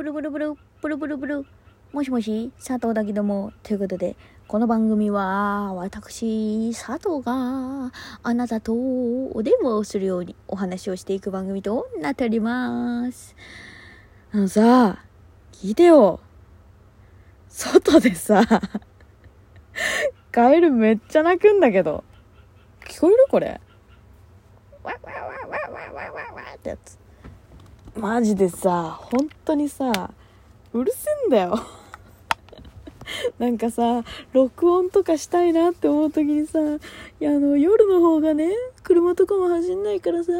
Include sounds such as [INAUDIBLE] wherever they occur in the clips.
ブルブルブル、ブルブルブル。もしもし、佐藤だけども。ということで、この番組は、私、佐藤が、あなたとお電話をするようにお話をしていく番組となっております。あのさ、聞いてよ。外でさ、カエルめっちゃ鳴くんだけど。聞こえるこれ。わわわわわわわわってやつ。マジでさ、本当にさ、うるせえんだよ。[LAUGHS] なんかさ、録音とかしたいなって思う時にさ、いや、あの、夜の方がね、車とかも走んないからさ、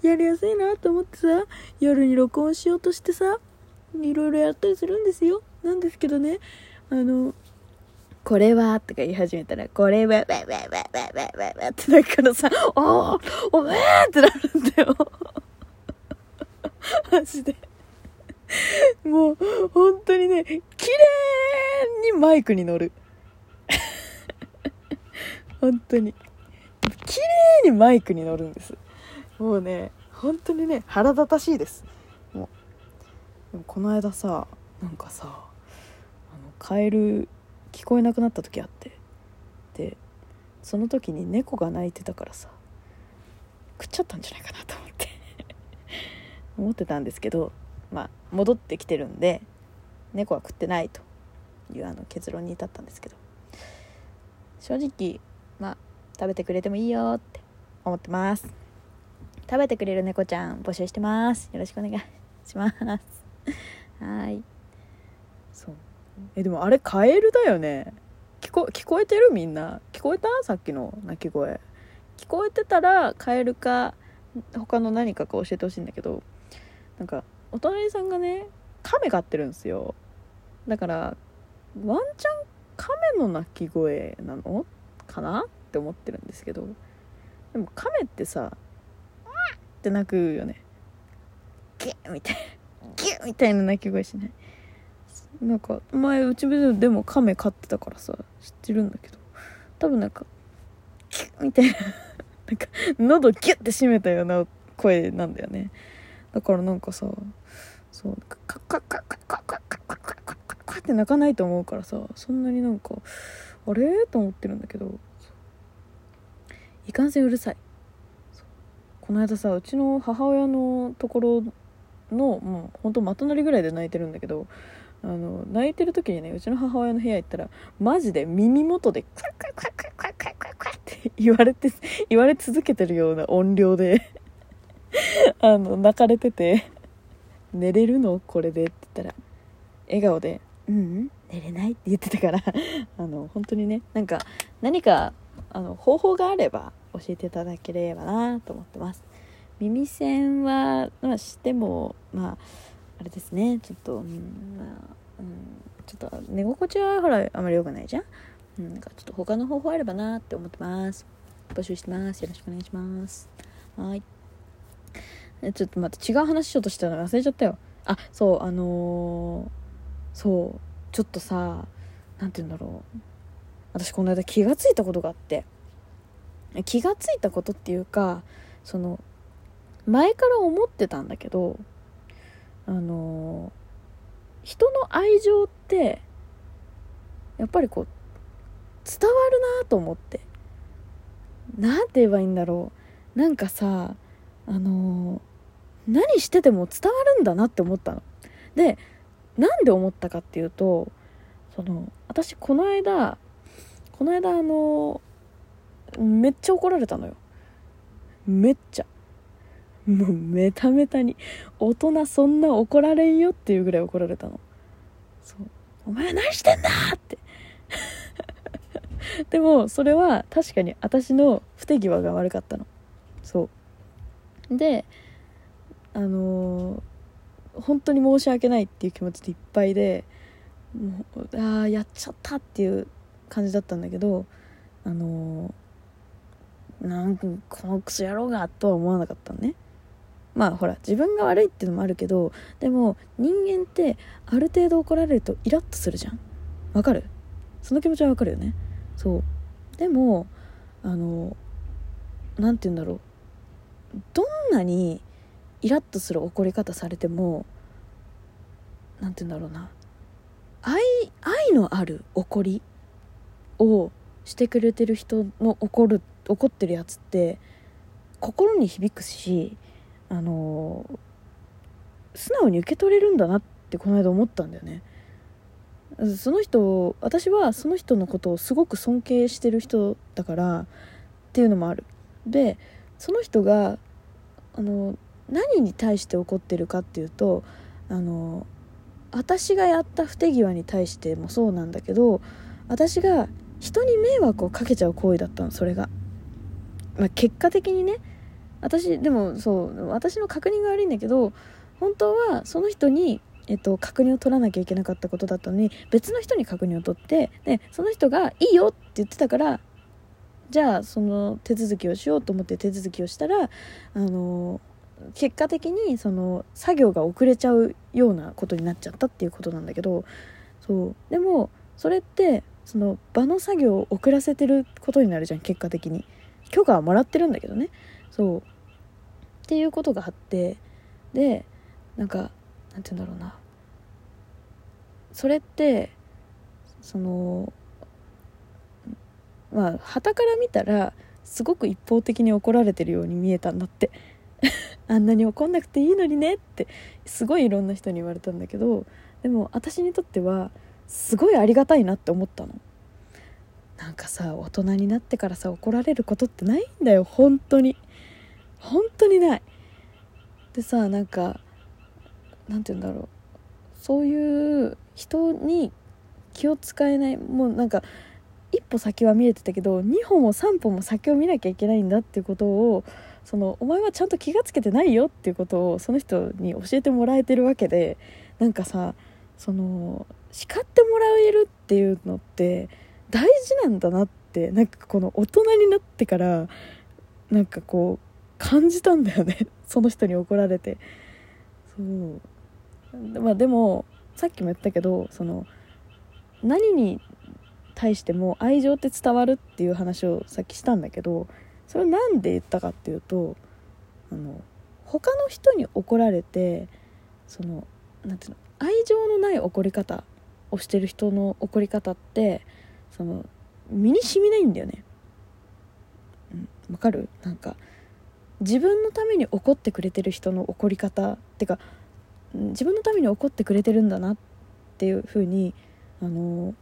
やりやすいなと思ってさ、夜に録音しようとしてさ、いろいろやったりするんですよ。なんですけどね、あの、これは、とか言い始めたら、これは、ってなるからさ、おーおめーってなるんだよ。マジで。もう、本当にね、綺麗にマイクに乗る。本当に。綺麗にマイクに乗るんです。もうね、本当にね、腹立たしいです。もう。もこの間さ、なんかさ、あの、カエル聞こえなくなった時あって。で、その時に猫が鳴いてたからさ、食っちゃったんじゃないかなと思って。たんですけど、まあ、戻ってきてるんで猫は食ってないというあの結論に至ったんですけど正直まあ食べてくれてもいいよって思ってます。食べてくれる猫ちゃん募集してます。よろしくお願いします。はい。そう。えでもあれカエルだよね。聞こ聞こえてるみんな？聞こえた？さっきの鳴き声。聞こえてたらカエルか他の何かか教えてほしいんだけど。なんかお隣さんがね亀飼ってるんですよ。だからワンチャン亀の鳴き声なの？かな？って思ってるんですけど。でも亀ってさ「っ！て鳴くよね。ギュッみたいな。ギュッみたいな鳴き声しない。なんか前うちでも亀飼ってたからさ知ってるんだけど。多分なんかギュッみたいな。なんか喉ギュッて締めたような声なんだよね。だからなんかさそうカッカッカッカッカッカッカッカッカッカッカッカッって泣かないと思うからさそんなになんかあれ？と思ってるんだけどいかんせんうるさい。この間さうちの母親のところのもうほんとま隣ぐらいで泣いてるんだけどあの泣いてる時にねうちの母親の部屋行ったらマジで耳元でクワクワクワクワクワクワクワクワって言われて言われ続けてるような音量で。[LAUGHS] あの泣かれてて「寝れるの？これで」って言ったら笑顔で「うん、うん、寝れない」って言ってたから [LAUGHS] あの本当にねなんか何かあの方法があれば教えていただければなと思ってます。耳栓は、まあ、してもまああれですねちょっと、うんまあうん、ちょっと寝心地はほらあまり良くないじゃん、うん、なんかちょっと他の方法あればなって思ってます。募集してます。よろしくお願いします。はい。ちょっと待って違う話しようとしたの。忘れちゃったよ。あそうあのー、そうちょっとさ何て言うんだろう。私この間気がついたことがあって。気がついたことっていうかその前から思ってたんだけどあのー、人の愛情ってやっぱりこう伝わるなと思って。何て言えばいいんだろう。なんかさあのー、何してても伝わるんだなって思ったの。でなんで思ったかっていうとその私この間この間あのめっちゃ怒られたのよ。めっちゃ。もうメタメタに大人そんな怒られんよっていうぐらい怒られたの。そう。お前何してんだって。[LAUGHS] でもそれは確かに私の不手際が悪かったの。そう。であのー、本当に申し訳ないっていう気持ちでいっぱいでもうああやっちゃったっていう感じだったんだけどあのー、なんかこのクソ野郎がとは思わなかったのね。まあほら自分が悪いっていうのもあるけどでも人間ってある程度怒られるとイラッとするじゃん。わかる？その気持ちはわかるよね。そう。でもあの何て言うんだろう。どんなにイラッとする怒り方されても何て言うんだろうな。愛愛のある怒りをしてくれてる人の怒る怒ってるやつって心に響くしあの素直に受け取れるんだなってこの間思ったんだよね。その人私はその人のことをすごく尊敬してる人だからっていうのもある。でその人があの何に対して怒ってるかっていうとあの私がやった不手際に対してもそうなんだけど私が人に迷惑をかけちゃう行為だったのそれが、まあ、結果的にね私でもそう私の確認が悪いんだけど本当はその人にえっと、確認を取らなきゃいけなかったことだったのに別の人に確認を取ってでその人が「いいよ」って言ってたからじゃあその手続きをしようと思って手続きをしたらあの結果的にその作業が遅れちゃうようなことになっちゃったっていうことなんだけどそう。でもそれってその場の作業を遅らせてることになるじゃん結果的に。許可はもらってるんだけど。ねそうっていうことがあってでなんかなんて言うんだろうな。それってそのまあ旗から見たらすごく一方的に怒られてるように見えたんだって。[LAUGHS] あんなに怒んなくていいのにねってすごいいろんな人に言われたんだけどでも私にとってはすごいありがたいなって思ったの。なんかさ大人になってからさ怒られることってないんだよ本当に。本当にない。でさなんかなんて言うんだろう。そういう人に気を使えない。もうなんか一歩先は見えてたけど2歩も3歩も先を見なきゃいけないんだっていうことをそのお前はちゃんと気が付けてないよっていうことをその人に教えてもらえてるわけでなんかさその叱ってもらえるっていうのって大事なんだなってなんかこの大人になってからなんかこう感じたんだよね。[LAUGHS] その人に怒られて。そう。まあでもさっきも言ったけどその何に対しても愛情って伝わるっていう話をさっきしたんだけどそれを何で言ったかっていうとあの他の人に怒られてそのなんていうの愛情のない怒り方をしてる人の怒り方ってその身に染みないんだよね。うん、わかる？なんか自分のために怒ってくれてる人の怒り方ってか自分のために怒ってくれてるんだなっていう風にあの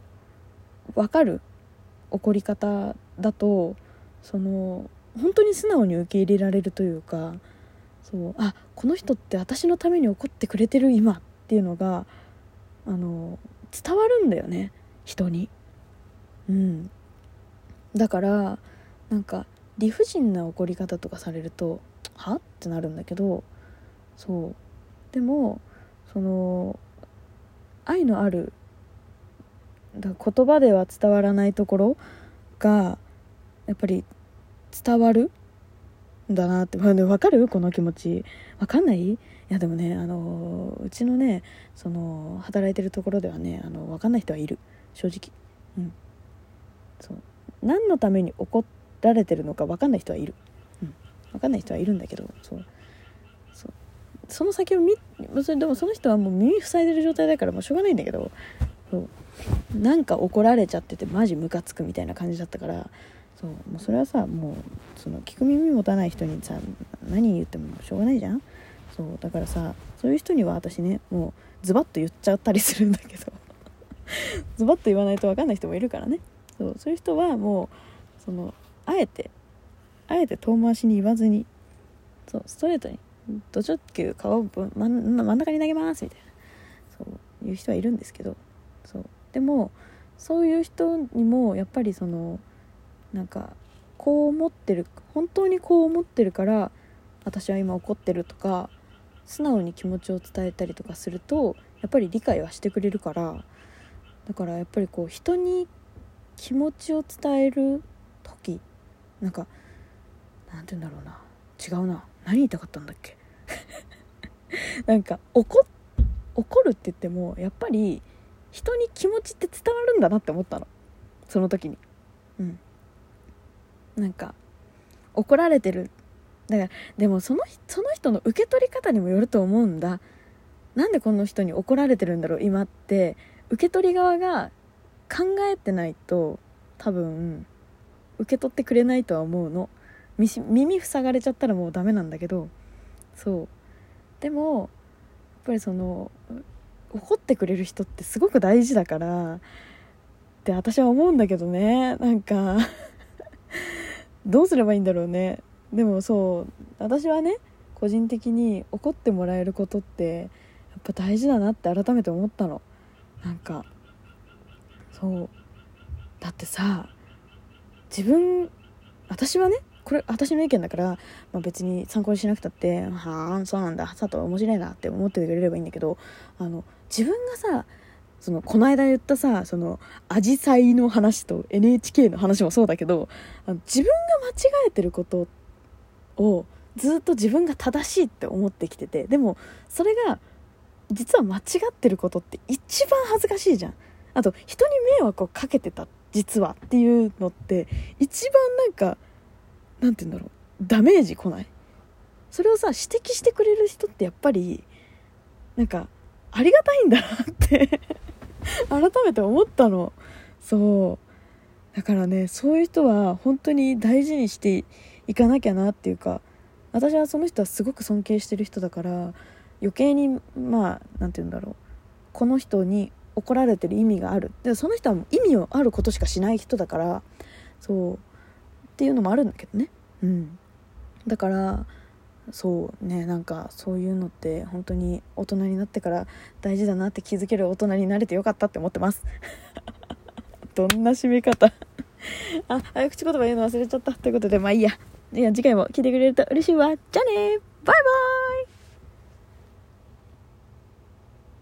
分かる？怒り方だとその本当に素直に受け入れられるというかそうあこの人って私のために怒ってくれてる今っていうのがあの伝わるんだよね人に。うん、だからなんか理不尽な怒り方とかされるとは？ってなるんだけどそう。でもその愛のあるだ言葉では伝わらないところがやっぱり伝わるんだなって。[LAUGHS] 分かる？この気持ち。分かんない？いやでもねあのうちのねその働いてるところではねあの分かんない人はいる。正直。うん。そう。何のために怒られてるのか分かんない人はいる、うん、分かんない人はいるんだけど。そう。その先を見それでもその人はもう耳塞いでる状態だからもうしょうがないんだけど。そう。なんか怒られちゃっててマジムカつくみたいな感じだったから。そうもうそれはさもうその聞く耳持たない人にさ何言ってもしょうがないじゃん。そうだからさそういう人には私ねもうズバッと言っちゃったりするんだけど。[LAUGHS] ズバッと言わないと分かんない人もいるからね。そうそういう人はもうそのあえてあえて遠回しに言わずにそうストレートにド直球皮を真ん中に投げますみたいな。そういう人はいるんですけど。そうでもそういう人にもやっぱりそのなんかこう思ってる本当にこう思ってるから私は今怒ってるとか素直に気持ちを伝えたりとかするとやっぱり理解はしてくれるからだからやっぱりこう人に気持ちを伝える時なんかなんて言うんだろうな違うな何言いたかったんだっけ？[LAUGHS] なんか怒怒るって言ってもやっぱり人に気持ちって伝わるんだなって思ったの。その時に。なんか怒られてる。だからでもそのその人の受け取り方にもよると思うんだ。なんでこの人に怒られてるんだろう今って。受け取り側が考えてないと多分受け取ってくれないとは思うの。耳塞がれちゃったらもうダメなんだけど。そう。でもやっぱりその怒ってくれる人ってすごく大事だから。って私は思うんだけどね。なんか。どうすればいいんだろうね。でもそう私はね個人的に怒ってもらえることってやっぱ大事だなって改めて思ったの。なんかそう。だってさ自分私はねこれ私の意見だから、まあ、別に参考にしなくたって「はあそうなんだ佐藤面白いな」って思ってくれればいいんだけどあの自分がさそのこの間言ったさそのアジサイの話と NHK の話もそうだけどあの自分が間違えてることをずっと自分が正しいって思ってきててでもそれが実は間違ってることって一番恥ずかしいじゃん。あと人に迷惑をかけてた実はっていうのって一番なんかなんて言うんだろうダメージ来ない？それをさ指摘してくれる人ってやっぱりなんかありがたいんだなって改めて思ったの。そう。だからねそういう人は本当に大事にしていかなきゃなっていうか私はその人はすごく尊敬してる人だから余計にまあ何て言うんだろう。この人に怒られてる意味がある。でその人は意味をあることしかしない人だからそう。っていうのもあるんだけどね。うん。だからそうねなんかそういうのって本当に大人になってから大事だなって気づける大人になれてよかったって思ってます。[LAUGHS] どんな締め方？[LAUGHS] あ早口言葉言うの忘れちゃったということでまあいいや。いや次回も聞いてくれると嬉しいわ。じゃあねバイバイ。